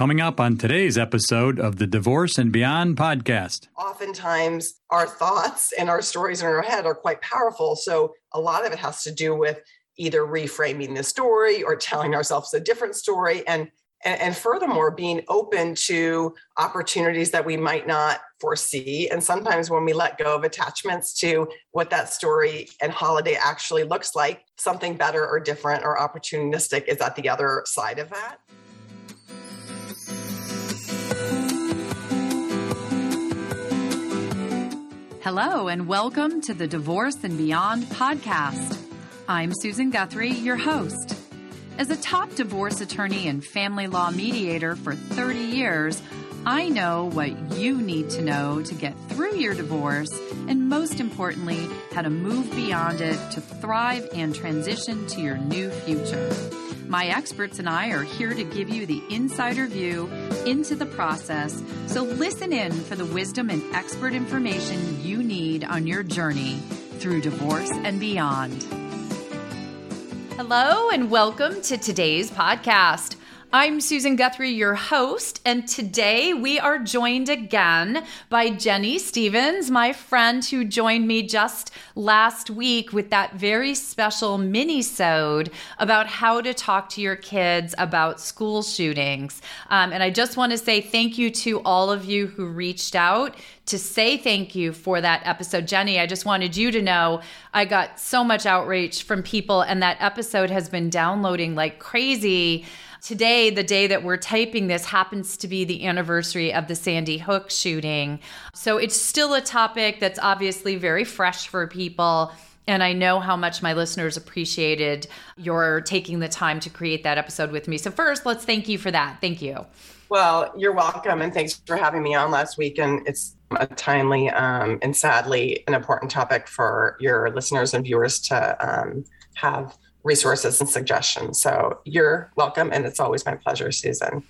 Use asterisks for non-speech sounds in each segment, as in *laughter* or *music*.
Coming up on today's episode of the Divorce and Beyond podcast. Oftentimes, our thoughts and our stories in our head are quite powerful. So, a lot of it has to do with either reframing the story or telling ourselves a different story. And and, and, furthermore being open to opportunities that we might not foresee and sometimes when we let go of attachments to what that story and holiday actually looks like something better or different or opportunistic is at the other side of that hello and welcome to the divorce and beyond podcast i'm susan guthrie your host as a top divorce attorney and family law mediator for 30 years, I know what you need to know to get through your divorce and, most importantly, how to move beyond it to thrive and transition to your new future. My experts and I are here to give you the insider view into the process, so listen in for the wisdom and expert information you need on your journey through divorce and beyond. Hello, and welcome to today's podcast. I'm Susan Guthrie, your host, and today we are joined again by Jenny Stevens, my friend who joined me just last week with that very special mini-sode about how to talk to your kids about school shootings. Um, and I just want to say thank you to all of you who reached out to say thank you for that episode. Jenny, I just wanted you to know I got so much outreach from people, and that episode has been downloading like crazy. Today, the day that we're typing this, happens to be the anniversary of the Sandy Hook shooting. So it's still a topic that's obviously very fresh for people. And I know how much my listeners appreciated your taking the time to create that episode with me. So, first, let's thank you for that. Thank you. Well, you're welcome. And thanks for having me on last week. And it's a timely um, and sadly an important topic for your listeners and viewers to um, have resources and suggestions. So you're welcome. And it's always my pleasure, Susan.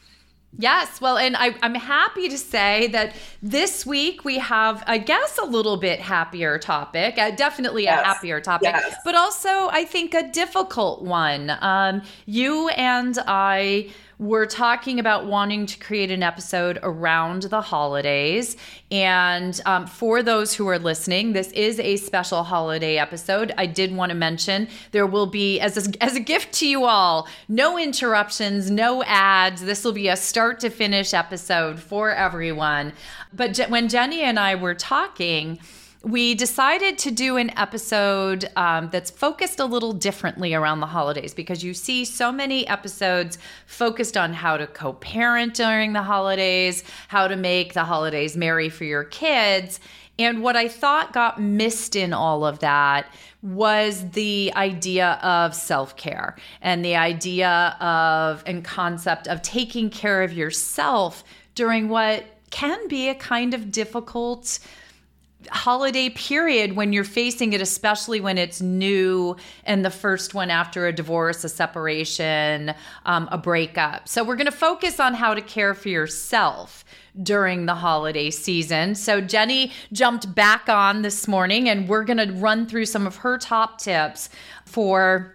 Yes. Well, and I, am happy to say that this week we have, I guess, a little bit happier topic, uh, definitely yes. a happier topic, yes. but also I think a difficult one. Um, you and I we're talking about wanting to create an episode around the holidays. And um, for those who are listening, this is a special holiday episode. I did want to mention there will be, as a, as a gift to you all, no interruptions, no ads. This will be a start to finish episode for everyone. But Je- when Jenny and I were talking, we decided to do an episode um, that's focused a little differently around the holidays because you see so many episodes focused on how to co parent during the holidays, how to make the holidays merry for your kids. And what I thought got missed in all of that was the idea of self care and the idea of and concept of taking care of yourself during what can be a kind of difficult holiday period when you're facing it, especially when it's new and the first one after a divorce, a separation, um, a breakup. So, we're going to focus on how to care for yourself during the holiday season. So, Jenny jumped back on this morning, and we're going to run through some of her top tips for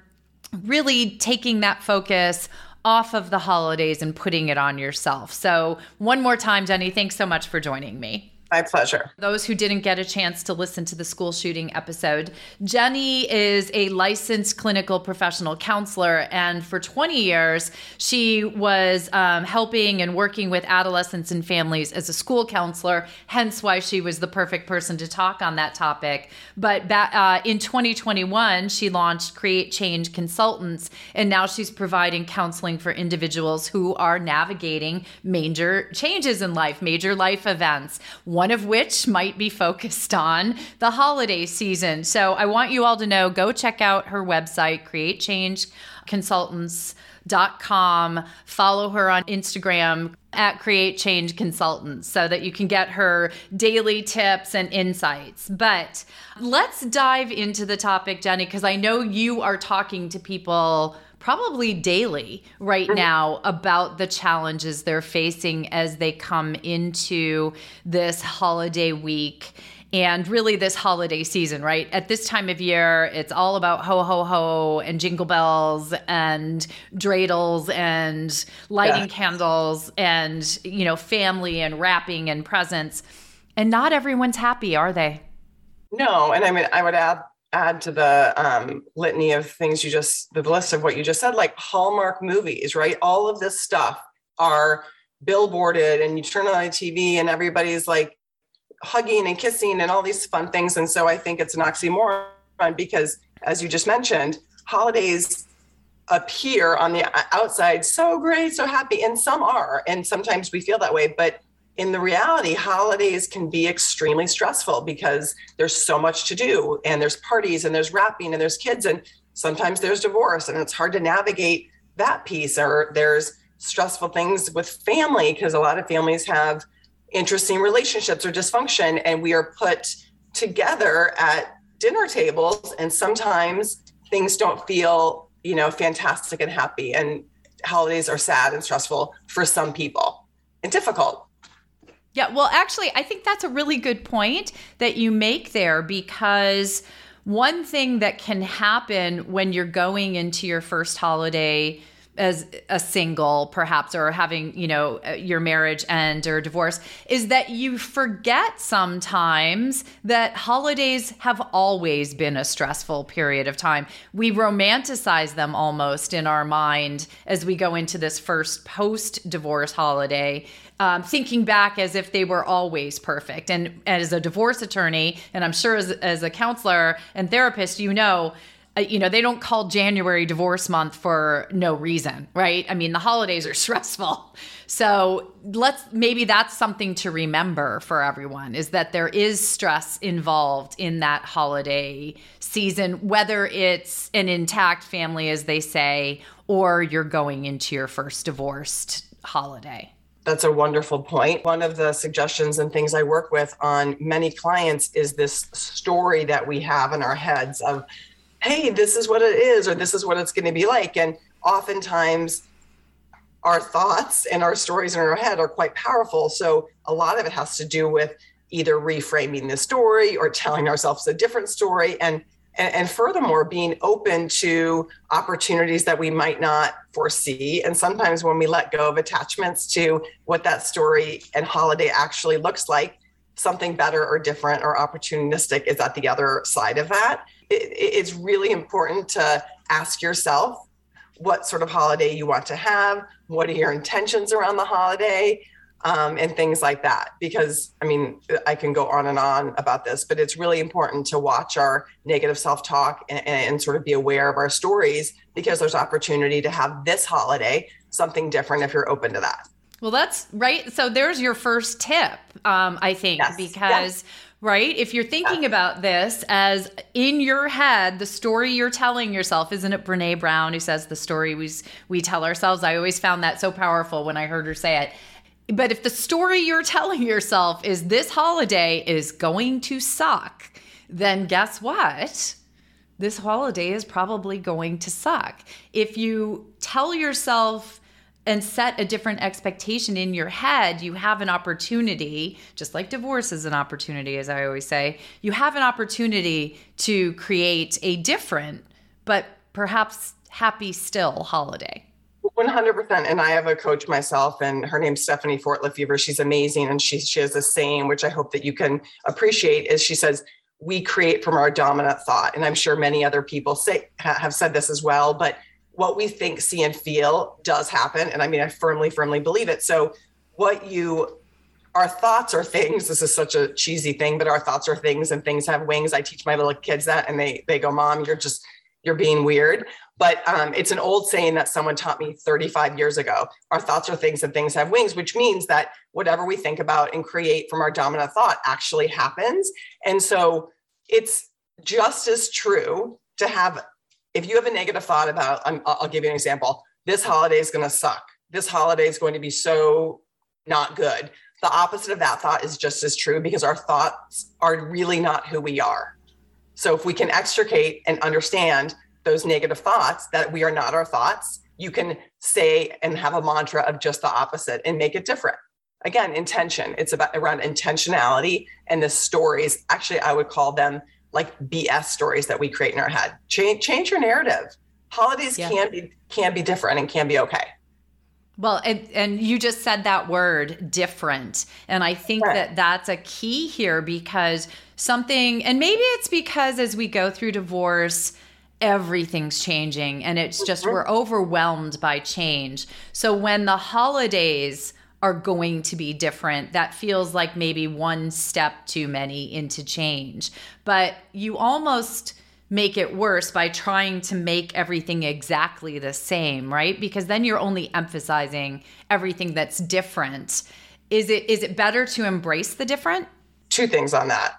really taking that focus off of the holidays and putting it on yourself. So, one more time, Jenny, thanks so much for joining me. My pleasure. Those who didn't get a chance to listen to the school shooting episode, Jenny is a licensed clinical professional counselor. And for 20 years, she was um, helping and working with adolescents and families as a school counselor, hence why she was the perfect person to talk on that topic. But uh, in 2021, she launched Create Change Consultants, and now she's providing counseling for individuals who are navigating major changes in life, major life events one of which might be focused on the holiday season. So I want you all to know go check out her website, Create Change Consultants. Dot com. Follow her on Instagram at Create Change Consultants so that you can get her daily tips and insights. But let's dive into the topic, Jenny, because I know you are talking to people probably daily right mm-hmm. now about the challenges they're facing as they come into this holiday week. and really this holiday season, right? At this time of year, it's all about ho ho ho and jingle bells and dreidels and lighting yeah. candles and you know family and wrapping and presents. And not everyone's happy, are they? No, and I mean I would add add to the um, litany of things you just the list of what you just said, like Hallmark movies, right? All of this stuff are billboarded, and you turn on the TV, and everybody's like hugging and kissing and all these fun things. And so I think it's an oxymoron because, as you just mentioned, holidays appear on the outside so great, so happy, and some are, and sometimes we feel that way. But in the reality, holidays can be extremely stressful because there's so much to do, and there's parties, and there's wrapping, and there's kids, and sometimes there's divorce, and it's hard to navigate that piece. Or there's stressful things with family because a lot of families have interesting relationships or dysfunction and we are put together at dinner tables and sometimes things don't feel you know fantastic and happy and holidays are sad and stressful for some people and difficult yeah well actually i think that's a really good point that you make there because one thing that can happen when you're going into your first holiday as a single perhaps or having you know uh, your marriage end or divorce is that you forget sometimes that holidays have always been a stressful period of time. We romanticize them almost in our mind as we go into this first post divorce holiday um, thinking back as if they were always perfect. And, as a divorce attorney and i'm sure as, as a counselor and therapist you know Uh, you know, they don't call January divorce month for no reason, right? I mean, the holidays are *laughs* stressful. So let's maybe that's something to remember for everyone is that there is stress involved in that holiday season, whether it's an intact family, as they say, or you're going into your first divorced holiday. That's a wonderful point. One of the suggestions and things I work with on many clients is this story that we have in our heads of hey, this is what it is, or this is what it's going to be like. And oftentimes, our thoughts and our stories in our head are quite powerful. So a lot of it has to do with either reframing the story or telling ourselves a different story. And and, furthermore, being open to opportunities that we might not foresee. And sometimes when we let go of attachments to what that story and holiday actually looks like, something better or different or opportunistic is at the other side of that it, it's really important to ask yourself what sort of holiday you want to have, what are your intentions around the holiday, um, and things like that. Because, I mean, I can go on and on about this, but it's really important to watch our negative self talk and, and, sort of be aware of our stories because there's opportunity to have this holiday something different if you're open to that. Well, that's right. So there's your first tip, um, I think, yes. because. Yes right? If you're thinking yeah. about this as in your head, the story you're telling yourself, isn't it Brene Brown who says the story we, we tell ourselves? I always found that so powerful when I heard her say it. But if the story you're telling yourself is this holiday is going to suck, then guess what? This holiday is probably going to suck. If you tell yourself, and set a different expectation in your head, you have an opportunity, just like divorce is an opportunity, as I always say, you have an opportunity to create a different, but perhaps happy still holiday. 100%. And I have a coach myself, and her name's Stephanie Fort Lefevre. She's amazing. And she, she has a saying, which I hope that you can appreciate, is she says, we create from our dominant thought. And I'm sure many other people say have said this as well, but what we think, see, and feel does happen. And I mean, I firmly, firmly believe it. So, what you, our thoughts are things. This is such a cheesy thing, but our thoughts are things, and things have wings. I teach my little kids that, and they they go, "Mom, you're just you're being weird." But um, it's an old saying that someone taught me 35 years ago. Our thoughts are things, and things have wings, which means that whatever we think about and create from our dominant thought actually happens. And so, it's just as true to have if you have a negative thought about, i will give you an example. This holiday is going to suck. This holiday is going to be so not good. The opposite of that thought is just as true because our thoughts are really not who we are. So if we can extricate and understand those negative thoughts that we are not our thoughts, you can say and have a mantra of just the opposite and make it different. again, intention. It's about around intentionality and the stories. Actually, I would call them like BS stories that we create in our head. Change change your narrative. Holidays yeah. can be can be different and can be okay. Well, and, and you just said that word different. And I think right. that that's a key here because something, and maybe it's because as we go through divorce, everything's changing and it's just mm-hmm. we're overwhelmed by change. So when the holidays are going to be different, that feels like maybe one step too many into change. But you almost make it worse by trying to make everything exactly the same, right? Because then you're only emphasizing everything that's different. Is it is it better to embrace the different? Two things on that.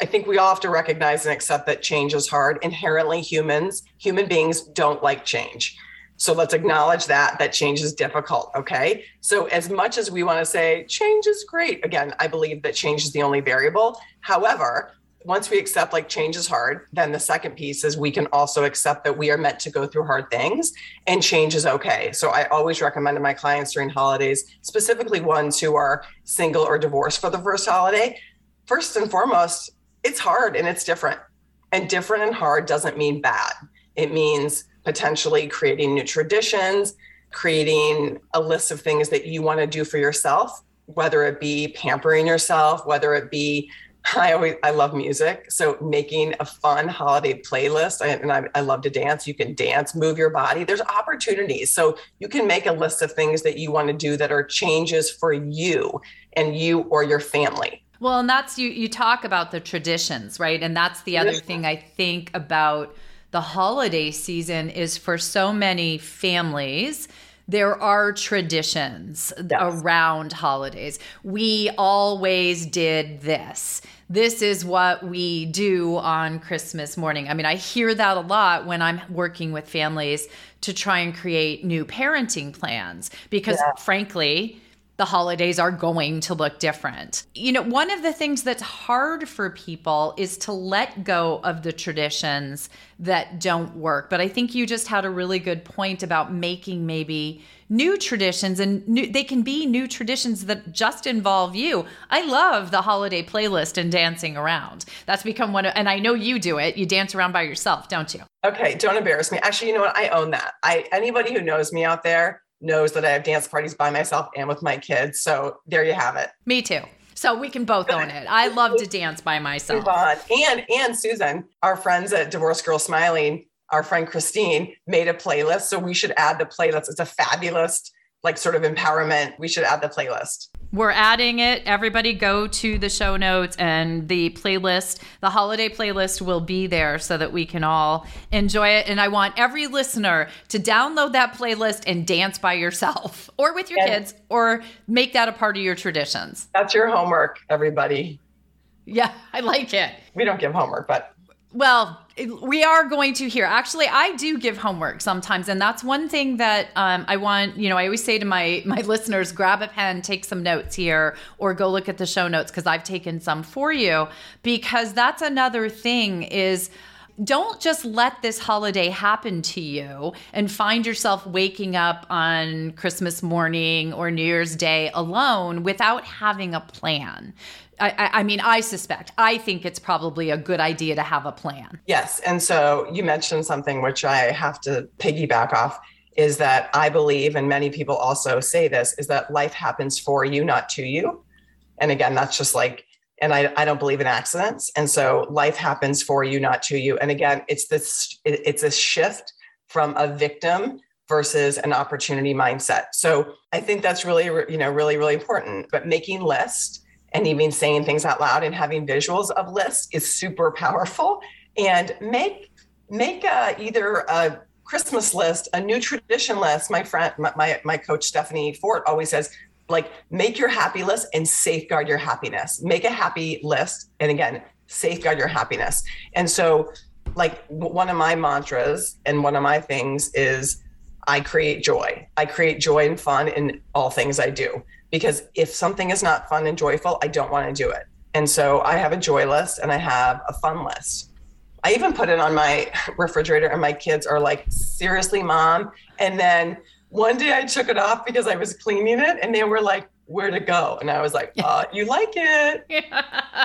I think we all have to recognize and accept that change is hard. Inherently humans, human beings don't like change. So let's acknowledge that that change is difficult, okay? So as much as we want to say change is great, again, I believe that change is the only variable. However, once we accept like change is hard, then the second piece is we can also accept that we are meant to go through hard things and change is okay. So I always recommend to my clients during holidays, specifically ones who are single or divorced for the first holiday, first and foremost, it's hard and it's different. And different and hard doesn't mean bad. It means potentially creating new traditions, creating a list of things that you want to do for yourself, whether it be pampering yourself, whether it be I always I love music, so making a fun holiday playlist, and I, I, love to dance. You can dance, move your body. There's opportunities, so you can make a list of things that you want to do that are changes for you and you or your family. Well, and that's you. You talk about the traditions, right? And that's the other thing I think about the holiday season is for so many families there are traditions yes. around holidays. We always did this. This is what we do on Christmas morning. I mean, I hear that a lot when I'm working with families to try and create new parenting plans because, yeah. frankly, the holidays are going to look different. You know, one of the things that's hard for people is to let go of the traditions that don't work. But I think you just had a really good point about making maybe new traditions and new, they can be new traditions that just involve you. I love the holiday playlist and dancing around. That's become one of, and I know you do it. You dance around by yourself, don't you? Okay, don't embarrass me. Actually, you know what? I own that. I anybody who knows me out there knows that I have dance parties by myself and with my kids. So there you have it. Me too. So we can both own it. I love to dance by myself. And and Susan, our friends at Divorced Girl Smiling, our friend Kristine made a playlist. So we should add the playlist. It's a fabulous like sort of empowerment. We should add the playlist. We're adding it. Everybody go to the show notes and the playlist. The holiday playlist will be there so that we can all enjoy it. And I want every listener to download that playlist and dance by yourself *laughs* or with your kids or make that a part of your traditions. That's your homework, everybody. Yeah, *laughs* I like it. We don't give homework, but well, we are going to hear. Actually, I do give homework sometimes, and that's one thing that um, I want. You know, I always say to my my *laughs* listeners, grab a pen, take some notes here, or go look at the show notes because I've taken some for you. Because that's another thing is don't just let this holiday happen to you and find yourself waking up on Christmas morning or New Year's Day alone without having a plan. I, I, mean, I suspect, I think it's probably a good idea to have a plan. Yes. And so you mentioned something which I have to piggyback off is that I believe, and many people also say this, is that life happens for you, not to you. And again, that's just like, and I, I don't believe in accidents. And so life happens for you, not to you. And again, it's this, it's a shift from a victim versus an opportunity mindset. So I think that's really, you know, really, really important. But making lists and even saying things out loud and having visuals of lists is super powerful. And make make a, either a christmas list a new tradition list my friend my, my, my coach stephanie fort always says like make your happy list and safeguard your happiness. Make a happy list and again safeguard your happiness. And so like one of my mantras and one of my things is i create joy. I create joy and fun in all things i do because if something is not fun and joyful, I don't want to do it. And so I have a joy list and I have a fun list. I even put it on my *laughs* refrigerator, and my kids are like, seriously, mom. And then one day I took it off because I was cleaning it, and they were like, where to go. And I was like, uh, you like it. *laughs*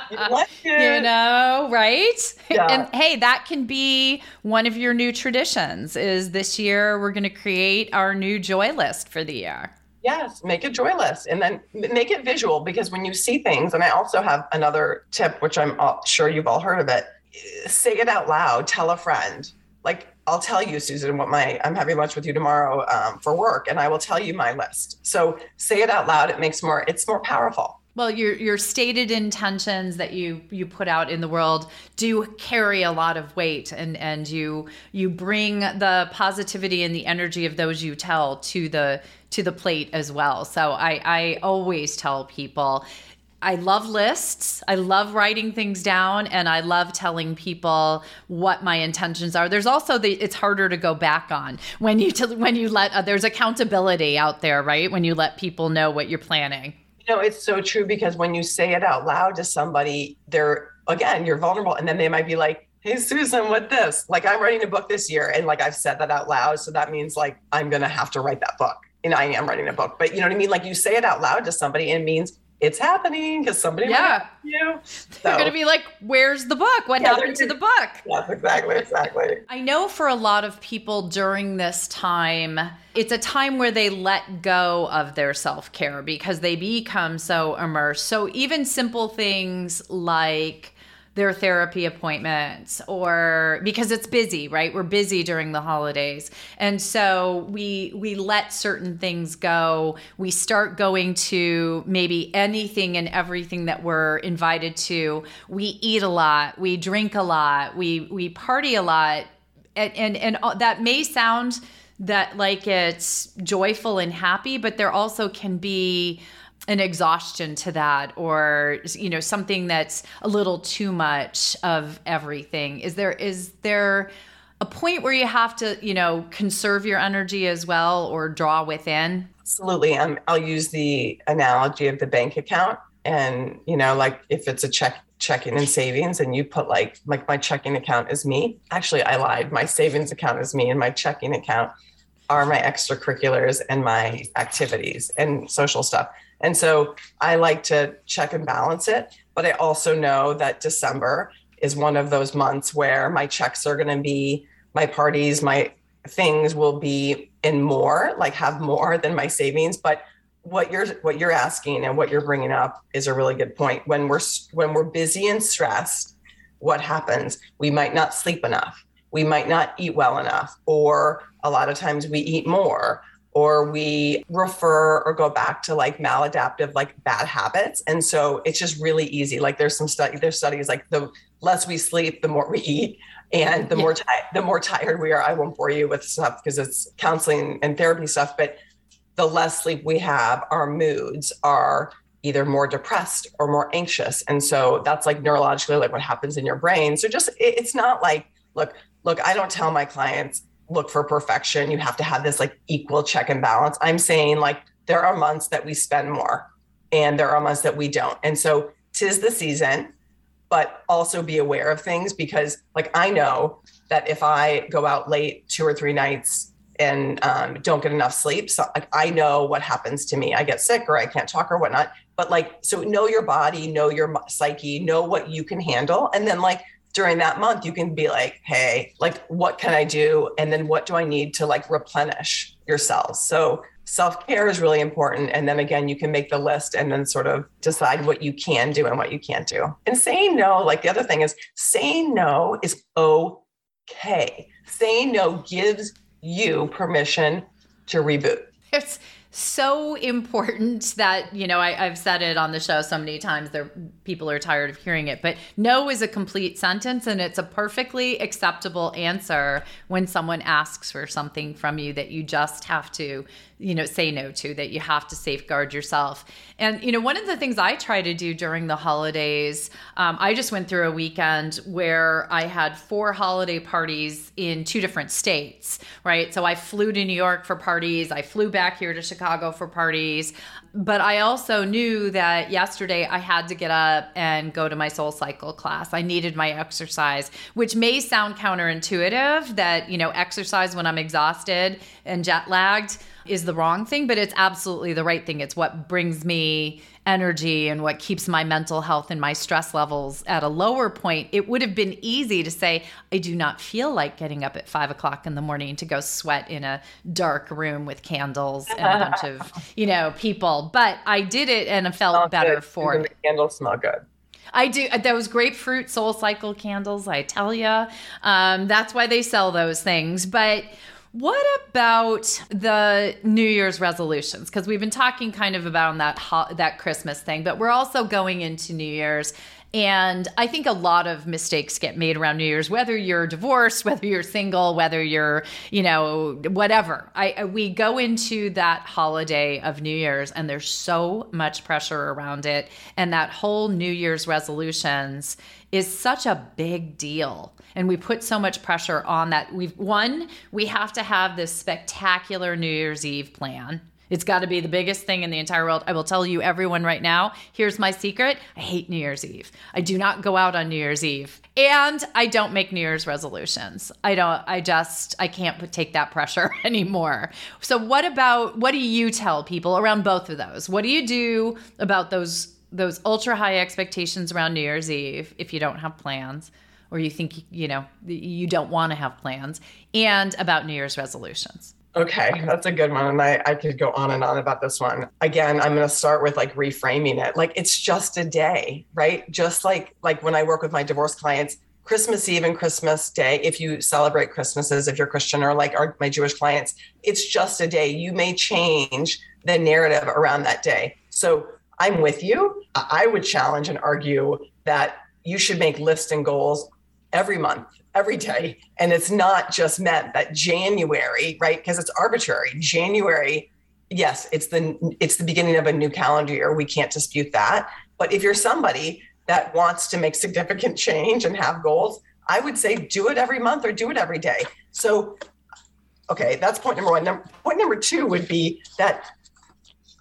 You like it. You know, right? Yeah. And hey, that can be one of your new traditions is this year we're going to create our new joy list for the year. Yes, make a joy list and then make it visual because when you see things, and I also have another tip, which I'm sure you've all heard of it, say it out loud, tell a friend. Like I'll tell you, Susan, what my I'm having lunch with you tomorrow um, for work, and I will tell you my list. So say it out loud. It makes more. It's more powerful. Well, your your stated intentions that you you put out in the world do carry a lot of weight, and and you you bring the positivity and the energy of those you tell to the to the plate as well. So I I always tell people I love lists. I love writing things down and I love telling people what my intentions are. There's also the it's harder to go back on when you when you let uh, there's accountability out there, right? When you let people know what you're planning. You know, it's so true because when you say it out loud to somebody, they're again, you're vulnerable and then they might be like, "Hey Susan, what this?" Like I'm writing a book this year and like I've said that out loud, so that means like I'm going to have to write that book. And I am writing a book. But you know what I mean? Like you say it out loud to somebody and it means it's happening because somebody yeah you. So, They're gonna be like, "Where's the book? What yeah, happened to the book?" Yes, exactly, exactly. *laughs* I know for a lot of people during this time, it's a time where they let go of their self care because they become so immersed. So even simple things like their therapy appointments or because it's busy right? We're busy during the holidays. And so we we let certain things go. We start going to maybe anything and everything that we're invited to. We eat a lot. We drink a lot. We we party a lot. And and, and that may sound that like it's joyful and happy but there also can be an exhaustion to that or you know something that's a little too much of everything. Is there is there a point where you have to you know conserve your energy as well or draw within? Absolutely. Um, i'll use the analogy of the bank account and you know like if it's a check checking and savings and you put like like my checking account is me. Actually i lied. My savings account is me and my checking account are my extracurriculars and my activities and social stuff and so I like to check and balance it. But I also know that December is one of those months where my checks are going to be, my parties, my things will be in more, like have more than my savings. But what you're what you're asking and what you're bringing up is a really good point. When we're when we're busy and stressed, what happens? We might not sleep enough. We might not eat well enough, or a lot of times we eat more, or we refer or go back to like maladaptive like bad habits. And so it's just really easy. Like there's some study there's studies like the less we sleep the more we eat and the yeah. more ti- the more tired we are. I won't bore you with stuff because it's counseling and therapy stuff but the less sleep we have our moods are either more depressed or more anxious. And so that's like neurologically like what happens in your brain. So just it, it's not like look look i don't tell my clients look for perfection. You have to have this like equal check and balance. I'm saying like there are months that we spend more and there are months that we don't. And so tis the season, but also be aware of things because like I know that if I go out late two or three nights and um, don't get enough sleep, so like I know what happens to me. I get sick or I can't talk or whatnot. But like, so know your body, know your psyche, know what you can handle, and then like during that month you can be like hey like what can i do? And then what do i need to like replenish yourselves so self-care is really important. And then again you can make the list and then sort of decide what you can do and what you can't do. And saying no like the other thing is saying no is okay. Saying no gives you permission to reboot. It's so important *laughs* that you know I, have said it on the show so many times there people are tired of hearing it but no is a complete sentence and it's a perfectly acceptable answer when someone asks for something from you that you just have to you know say no to that you have to safeguard yourself. And you know one of the things i try to do during the holidays um, i just went through a weekend where i had four holiday parties in two different states right? So i flew to new york for parties i flew back here to chicago for parties. But i also knew that yesterday i had to get up and go to my SoulCycle class. I needed my exercise which may sound counterintuitive that you know exercise when i'm exhausted and jet lagged is the wrong thing, but it's absolutely the right thing. It's what brings me energy and what keeps my mental health and my stress levels at a lower point. It would have been easy to say, I do not feel like getting up at five o'clock in the morning to go sweat in a dark room with candles and a bunch of, *laughs* you know, people. But I did it and I felt better good. for it. The candles smell good. I do those grapefruit SoulCycle candles. I tell you, um, that's why they sell those things. But what about the New Year's resolutions? Because we've been talking kind of about that ho- that Christmas thing, but we're also going into New Year's. And I think a lot of mistakes get made around New Year's, whether you're divorced, whether you're single, whether you're, you know, whatever. I we go into that holiday of New Year's and there's so much pressure around it. And that whole New Year's resolutions is such a big deal and we put so much pressure on that we've one we have to have this spectacular new year's eve plan it's got to be the biggest thing in the entire world. I will tell you, everyone, right now. Here's my secret I hate New Year's Eve. I do not go out on New Year's Eve. And I don't make New Year's resolutions. I don't, I just, I can't take that pressure *laughs* anymore. So, what about, what do you tell people around both of those? What do you do about those? Those ultra high expectations around New Year's Eve if you don't have plans or you think you know you don't want to have plans and about New Year's resolutions. Okay, that's a good one. And I, I could go on and on about this one. Again, I'm gonna start with like reframing it. Like it's just a day, right? Just like like when I work with my divorce clients, Christmas Eve and Christmas Day, if you celebrate Christmases, if you're Christian or like our, my Jewish clients, it's just a day. You may change the narrative around that day. So I'm with you. I would challenge and argue that you should make lists and goals every month, every day. And it's not just meant that January, right? Because it's arbitrary. January, yes, it's the it's the beginning of a new calendar year. We can't dispute that. But if you're somebody that wants to make significant change and have goals, I would say do it every month or do it every day. So okay, that's point number one. Number, point number two would be that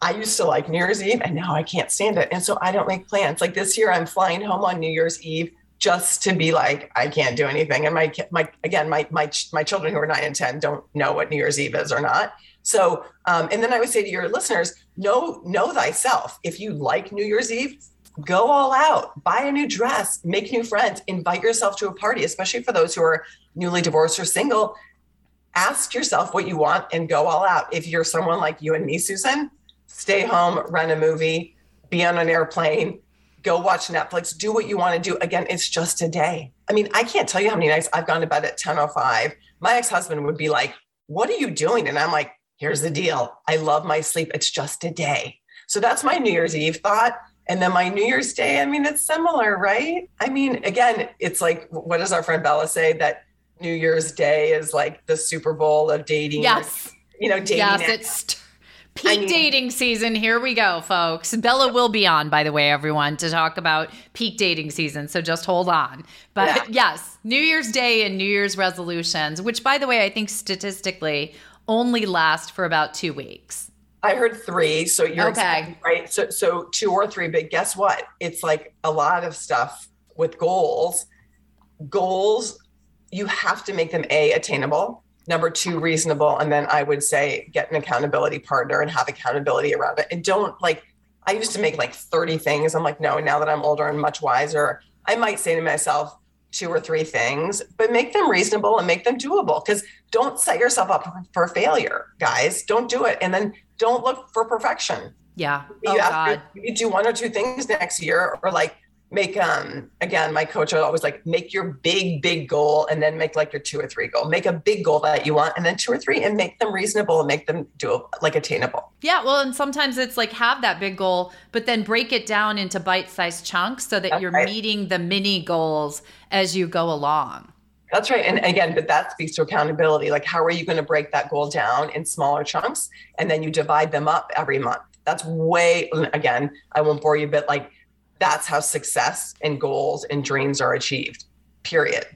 I used to like New Year's Eve and now I can't stand it. And so I don't make plans. Like this year, I'm flying home on New Year's Eve just to be like, I can't do anything. And my, my, again, my, my, my children who are nine and 10 don't know what New Year's Eve is or not. So, um, and then I would say to your listeners, know, know thyself. If you like New Year's Eve, go all out, buy a new dress, make new friends, invite yourself to a party, especially for those who are newly divorced or single. Ask yourself what you want and go all out. If you're someone like you and me, Susan, stay home, rent a movie, be on an airplane, go watch Netflix, do what you want to do. Again, it's just a day. I mean, I can't tell you how many nights I've gone to bed at 10:05. My ex-husband would be like, "What are you doing?" And I'm like, "Here's the deal. I love my sleep. It's just a day." So that's my New Year's Eve thought. And then my New Year's Day, I mean, it's similar, right? I mean, again, it's like, what does our friend Bella say? That New Year's Day is like the Super Bowl of dating. Yes. You know, dating. Yes, it's Peak I mean, dating season. Here we go, folks. Bella will be on, by the way, everyone, to talk about peak dating season. So just hold on. But yeah. *laughs* yes, New Year's Day and New Year's resolutions, which, by the way, I think statistically only last for about two weeks. I heard three. So you're okay. Exactly right. So, so two or three. But guess what? It's like a lot of stuff with goals. Goals, you have to make them A, attainable number two reasonable and then i would say get an accountability partner and have accountability around it. And don't like i used to make like 30 things. I'm like no now that i'm older and much wiser i might say to myself two or three things but make them reasonable and make them doable. Because don't set yourself up for failure guys. Don't do it. And then don't look for perfection. Yeah. You oh, God. To, you do one or two things next year or like make um again my coach would always like make your big big goal and then make like your two or three goal make a big goal that you want and then two or three and make them reasonable and make them do like attainable yeah well and sometimes it's like have that big goal but then break it down into bite-sized chunks so that That's you're right. meeting the mini goals as you go along that's right. And again, but that speaks to accountability. Like, how are you going to break that goal down in smaller chunks? And then you divide them up every month. That's way, again, I won't bore you, but like that's how success and goals and dreams are achieved period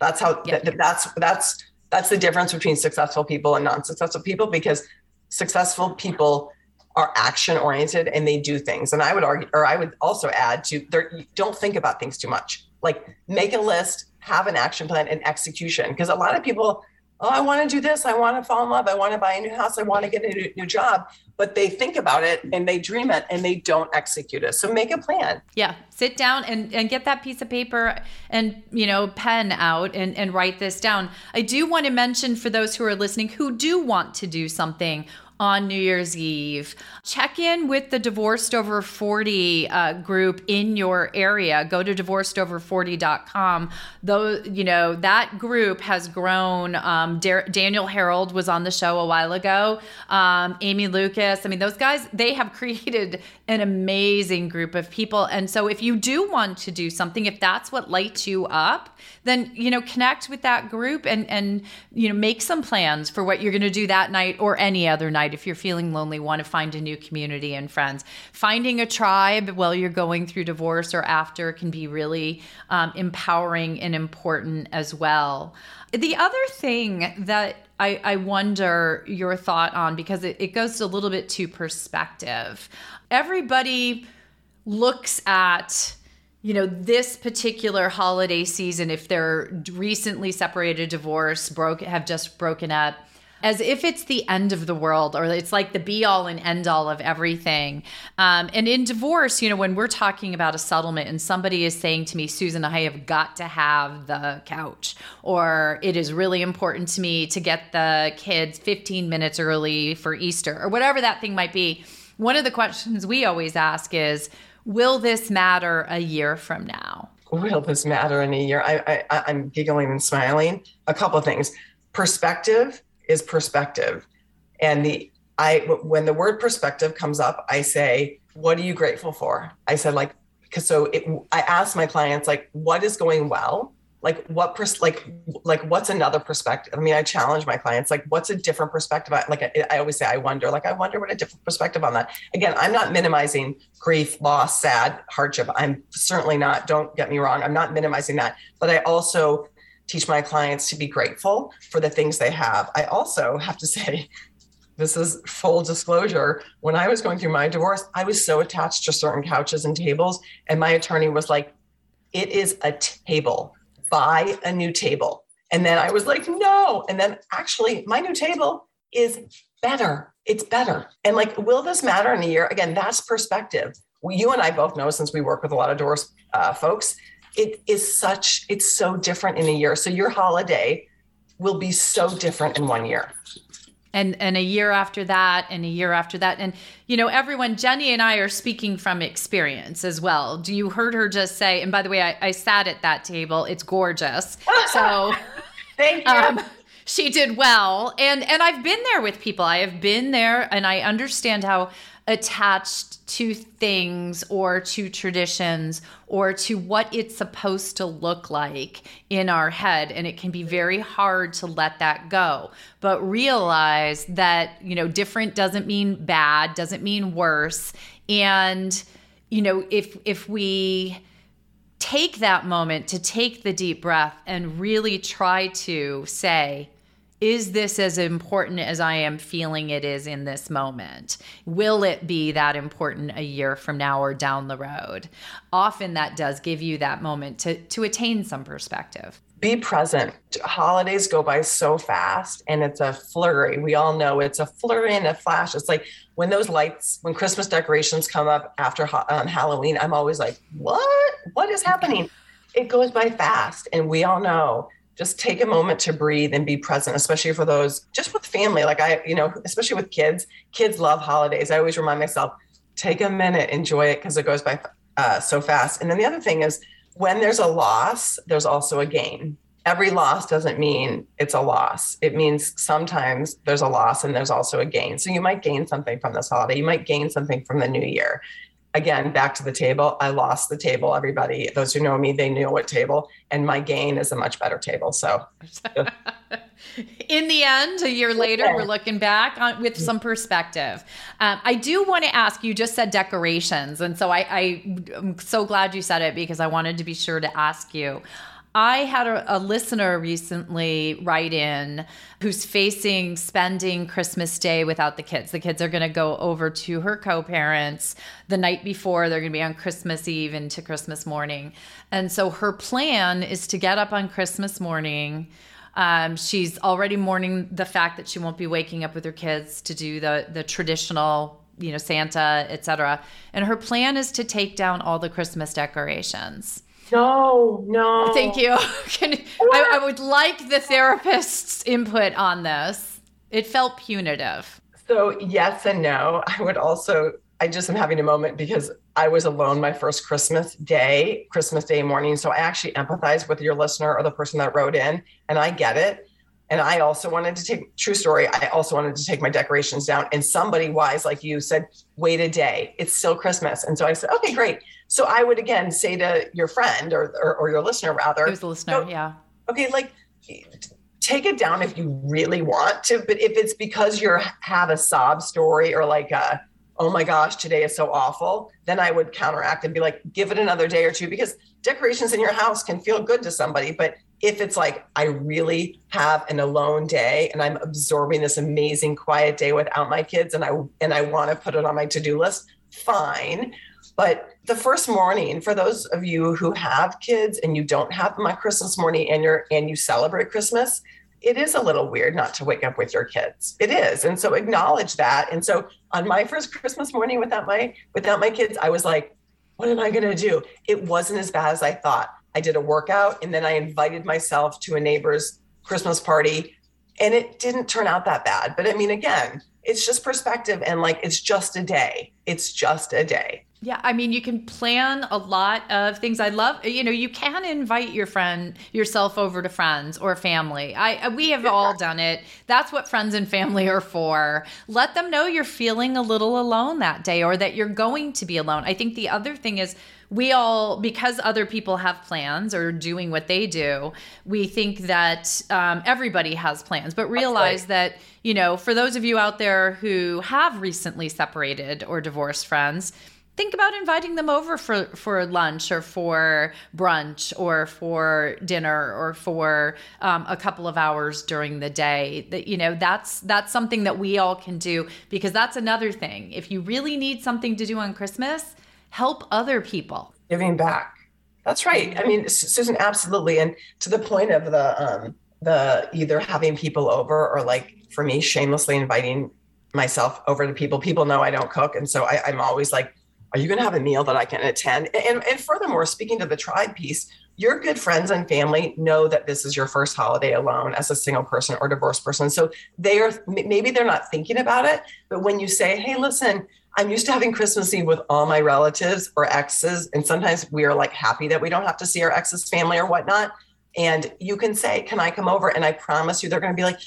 that's how th- that's that's that's the difference between successful people and non-successful people because successful people are action oriented and they do things and i would argue or i would also add to don't think about things too much like make a list have an action plan and execution because a lot of people oh, I want to do this. I want to fall in love. I want to buy a new house. I want to get a new, new job. But they think about it and they dream it and they don't execute it. So make a plan. Yeah. Sit down and, and get that piece of paper and, you know, pen out and, and write this down. I do want to mention for those who are listening who do want to do something on New Year's Eve. Check in with the Divorced Over 40 uh, group in your area. Go to divorcedover40.com. Though, you know, that group has grown. Um, Daniel Harold was on the show a while ago. Um, Amy Lucas. I mean, those guys, they have *laughs* created an amazing group of people. And so if you do want to do something, if that's what lights you up, then, you know, connect with that group and, and, you know, make some plans for what you're going to do that night or any other night if you're feeling lonely, want to find a new community and friends. Finding a tribe while you're going through divorce or after can be really um, empowering and important as well. The other thing that I, I wonder your thought on, because it, it goes a little bit to perspective. Everybody looks at you know this particular holiday season if they're recently separated divorce broke have just broken up as if it's the end of the world or it's like the be all and end all of everything. Um, and in divorce, you know, when we're talking about a settlement and somebody is saying to me, Susan, I have got to have the couch, or it is really important to me to get the kids 15 minutes early for Easter, or whatever that thing might be. One of the questions we always ask is, Will this matter a year from now? Will this matter in a year? I, I, I'm giggling and smiling. A couple of things. Perspective is perspective. And the I when the word perspective comes up, I say, "What are you grateful for?" I said like because so it, I ask my clients like, "What is going well?" Like what pers- like like what's another perspective? I mean, I challenge my clients like, "What's a different perspective?" Like I, I always say, I wonder. Like I wonder what a different perspective on that. Again, I'm not minimizing grief, loss, sad, hardship. I'm certainly not. Don't get me wrong. I'm not minimizing that, but I also teach my clients to be grateful for the things they have. I also have to *laughs* say, this is full disclosure. When I was going through my divorce, I was so attached to certain couches and tables. And my attorney was like, it is a table, buy a new table. And then I was like, no. And then actually, my new table is better. It's better. And like, will this matter in a year? Again, that's perspective. You and I both know since we work with a lot of divorce uh, folks it is such it's so different in a year. So your holiday will be so different in one year. And and a year after that and a year after that. And you know everyone jenny and i are speaking from experience as well. Do you heard her just say and by the way i, I sat at that table. It's gorgeous. *laughs* So thank you. um, she did well. And and i've been there with people. I have been there and i understand how attached to things or to traditions or to what it's supposed to look like in our head. And it can be very hard to let that go. But realize that you know different doesn't mean bad doesn't mean worse. And you know if if we take that moment to take the deep breath and really try to say is this as important as I am feeling it is in this moment? Will it be that important a year from now or down the road? Often that does give you that moment to, to attain some perspective. Be present. Holidays go by so fast and it's a flurry. We all know it's a flurry and a flash. It's like when those lights, when Christmas decorations come up after um, Halloween, I'm always like, what? What is happening? It goes by fast. And we all know just take a moment to breathe and be present, especially for those just with family. Like I, you know, especially with kids, kids love holidays. I always remind myself, take a minute, enjoy it because it goes by uh, so fast. And then the other thing is when there's a loss, there's also a gain. Every loss doesn't mean it's a loss. It means sometimes there's a loss and there's also a gain. So you might gain something from this holiday. You might gain something from the new year again back to the table. I lost the table everybody. Those who know me they knew what table and my gain is a much better table. So *laughs* in the end a year later we're looking back on with some perspective. Um, i do want to ask you just said decorations and so I, I i'm so glad you said it because i wanted to be sure to ask you I had a, a, listener recently write in who's facing spending Christmas Day without the kids. The kids are going to go over to her co parents the night before. They're going to be on Christmas Eve into Christmas morning. And so her plan is to get up on Christmas morning. Um, she's already mourning the fact that she won't be waking up with her kids to do the the traditional, you know, Santa, etc. And her plan is to take down all the Christmas decorations. No, no. Thank you. *laughs* Can, I, I would like the therapist's input on this. It felt punitive. So yes and no. I would also. I just am having a moment because I was alone my first Christmas day, Christmas Day morning. So I actually empathize with your listener or the person that wrote in, and I get it. And I also wanted to take, true story, I also wanted to take my decorations down. And somebody wise like you said, wait a day, it's still Christmas. And so I said, okay, great. So I would again say to your friend or, or, or your listener rather. Was the listener, yeah. Okay, like take it down if you really want to. But if it's because you're have a sob story or like a, oh my gosh, today is so awful, then I would counteract and be like, give it another day or two because decorations in your house can feel good to somebody. But if it's like, I really have an alone day and I'm absorbing this amazing quiet day without my kids and I and I want to put it on my to-do list, fine. But the first morning, for those of you who have kids and you don't have them on Christmas morning and you're and you celebrate Christmas, it is a little weird not to wake up with your kids. It is. And so acknowledge that. And so on my first Christmas morning without my without my kids, I was like, what am I to do? It wasn't as bad as I thought. I did a workout and then I invited myself to a neighbor's Christmas party and it didn't turn out that bad. But I mean again, it's just perspective and like it's just a day. It's just a day. Yeah, I mean, you can plan a lot of things. I love, you know, you can invite your friend yourself over to friends or family. I we have yeah. all done it. That's what friends and family are for. Let them know you're feeling a little alone that day or that you're going to be alone. I think the other thing is we all because other people have plans or doing what they do we think that um, everybody has plans but realize that you know for those of you out there who have recently separated or divorced friends think about inviting them over for for lunch or for brunch or for dinner or for um, a couple of hours during the day. That you know that's that's something that we all can do because that's another thing. If you really need something to do on christmas help other people. Giving back. That's right. I mean susan absolutely. And to the point of the um the either having people over or like for me shamelessly inviting myself over to people. People know i don't cook. And so I, i'm always like are you going to have a meal that I can attend? And, and furthermore, speaking to the tribe piece, your good friends and family know that this is your first holiday alone as a single person or divorced person. So they are maybe they're not thinking about it, but when you say, "Hey, listen, I'm used to having Christmas Eve with all my relatives or exes, and sometimes we are like happy that we don't have to see our ex's family or whatnot." And you can say, "Can I come over?" And I promise you, they're going to be like,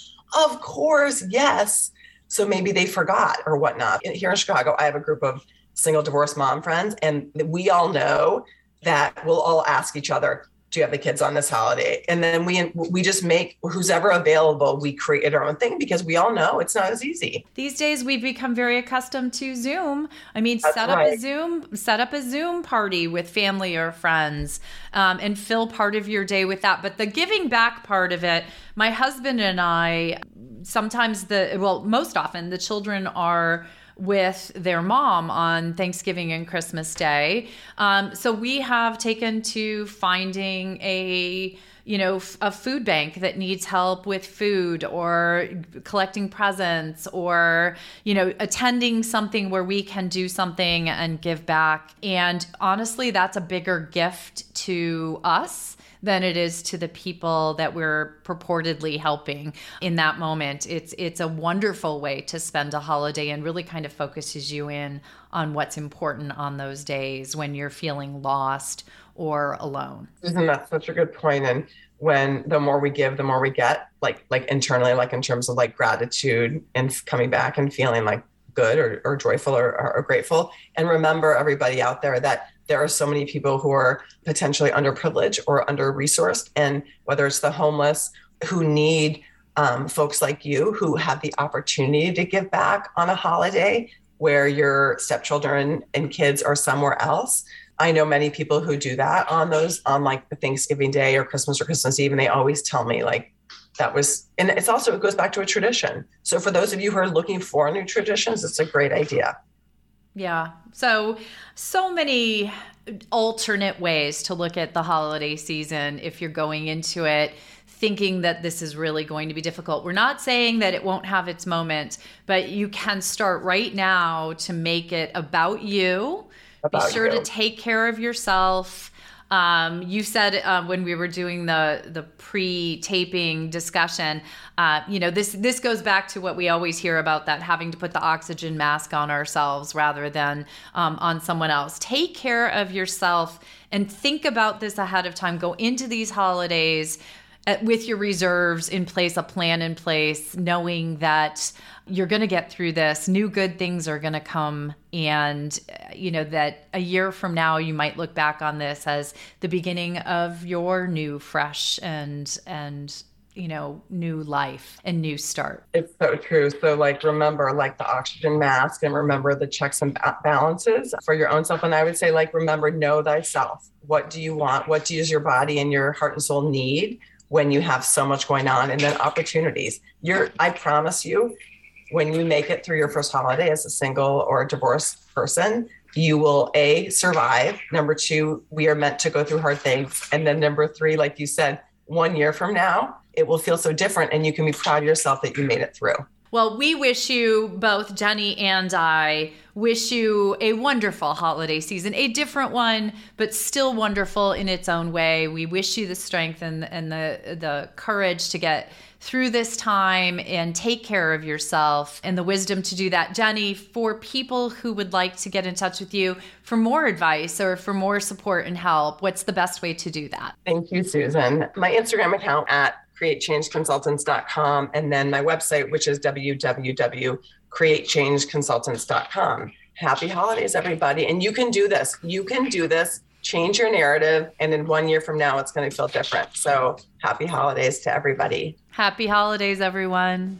"Of course, yes." So maybe they forgot or whatnot. Here in Chicago, I have a group of single divorced mom friends, and we all know that we'll all ask each other, do you have the kids on this holiday? And then we we just make who's ever available. We create our own thing because we all know it's not as easy. These days we've become very accustomed to Zoom. I mean, That's set up right. a Zoom, set up a Zoom party with family or friends, um, and fill part of your day with that. But the giving back part of it, my husband and I, sometimes the well, most often the children are with their mom on Thanksgiving and Christmas Day. Um, so we have taken to finding a you know a food bank that needs help with food or collecting presents or you know attending something where we can do something and give back and honestly that's a bigger gift to us than it is to the people that we're purportedly helping in that moment. It's it's a wonderful way to spend a holiday and really kind of focuses you in on what's important on those days when you're feeling lost or alone. Isn't that such a good point? And when the more we give, the more we get, like like internally, like in terms of like gratitude and coming back and feeling like good or, or joyful or, or, or grateful. And remember, everybody out there, that there are so many people who are potentially underprivileged or under resourced. And whether it's the homeless who need um, folks like you who have the opportunity to give back on a holiday where your stepchildren and kids are somewhere else. I know many people who do that on those on like the Thanksgiving Day or Christmas or Christmas Eve, and they always tell me like that was and it's also it goes back to a tradition. So for those of you who are looking for new traditions, it's a great idea. Yeah. So, so many alternate ways to look at the holiday season if you're going into it thinking that this is really going to be difficult. We're not saying that it won't have its moment, but you can start right now to make it about you. About be sure you. to take care of yourself. Um, you said uh, when we were doing the the pre-taping discussion, uh, you know this this goes back to what we always hear about that having to put the oxygen mask on ourselves rather than um, on someone else. Take care of yourself and think about this ahead of time. Go into these holidays with your reserves in place, a plan in place, knowing that you're going to get through this. New good things are going to come. And, uh, you know, that a year from now, you might look back on this as the beginning of your new, fresh, and, and, you know, new life and new start. It's so true. So, like, remember, like, the oxygen mask and remember the checks and balances for your own self. And I would say, like, remember, know thyself. What do you want? What does your body and your heart and soul need? when you have so much going on and then opportunities. You're I promise you, when you make it through your first holiday as a single or a divorced person, you will a survive. Number two, we are meant to go through hard things. And then number three, like you said, one year from now, it will feel so different and you can be proud of yourself that you made it through. Well, we wish you, both Jenny and I, wish you a wonderful holiday season, a different one, but still wonderful in its own way. We wish you the strength and, and the, the courage to get through this time and take care of yourself and the wisdom to do that. Jenny, for people who would like to get in touch with you for more advice or for more support and help, what's the best way to do that? Thank you, Susan. My Instagram account at createchangeconsultants.com, and then my website, which is www.createchangeconsultants.com. Happy holidays, everybody. And you can do this. You can do this. Change your narrative. And in one year from now, it's going to feel different. So happy holidays to everybody. Happy holidays, everyone.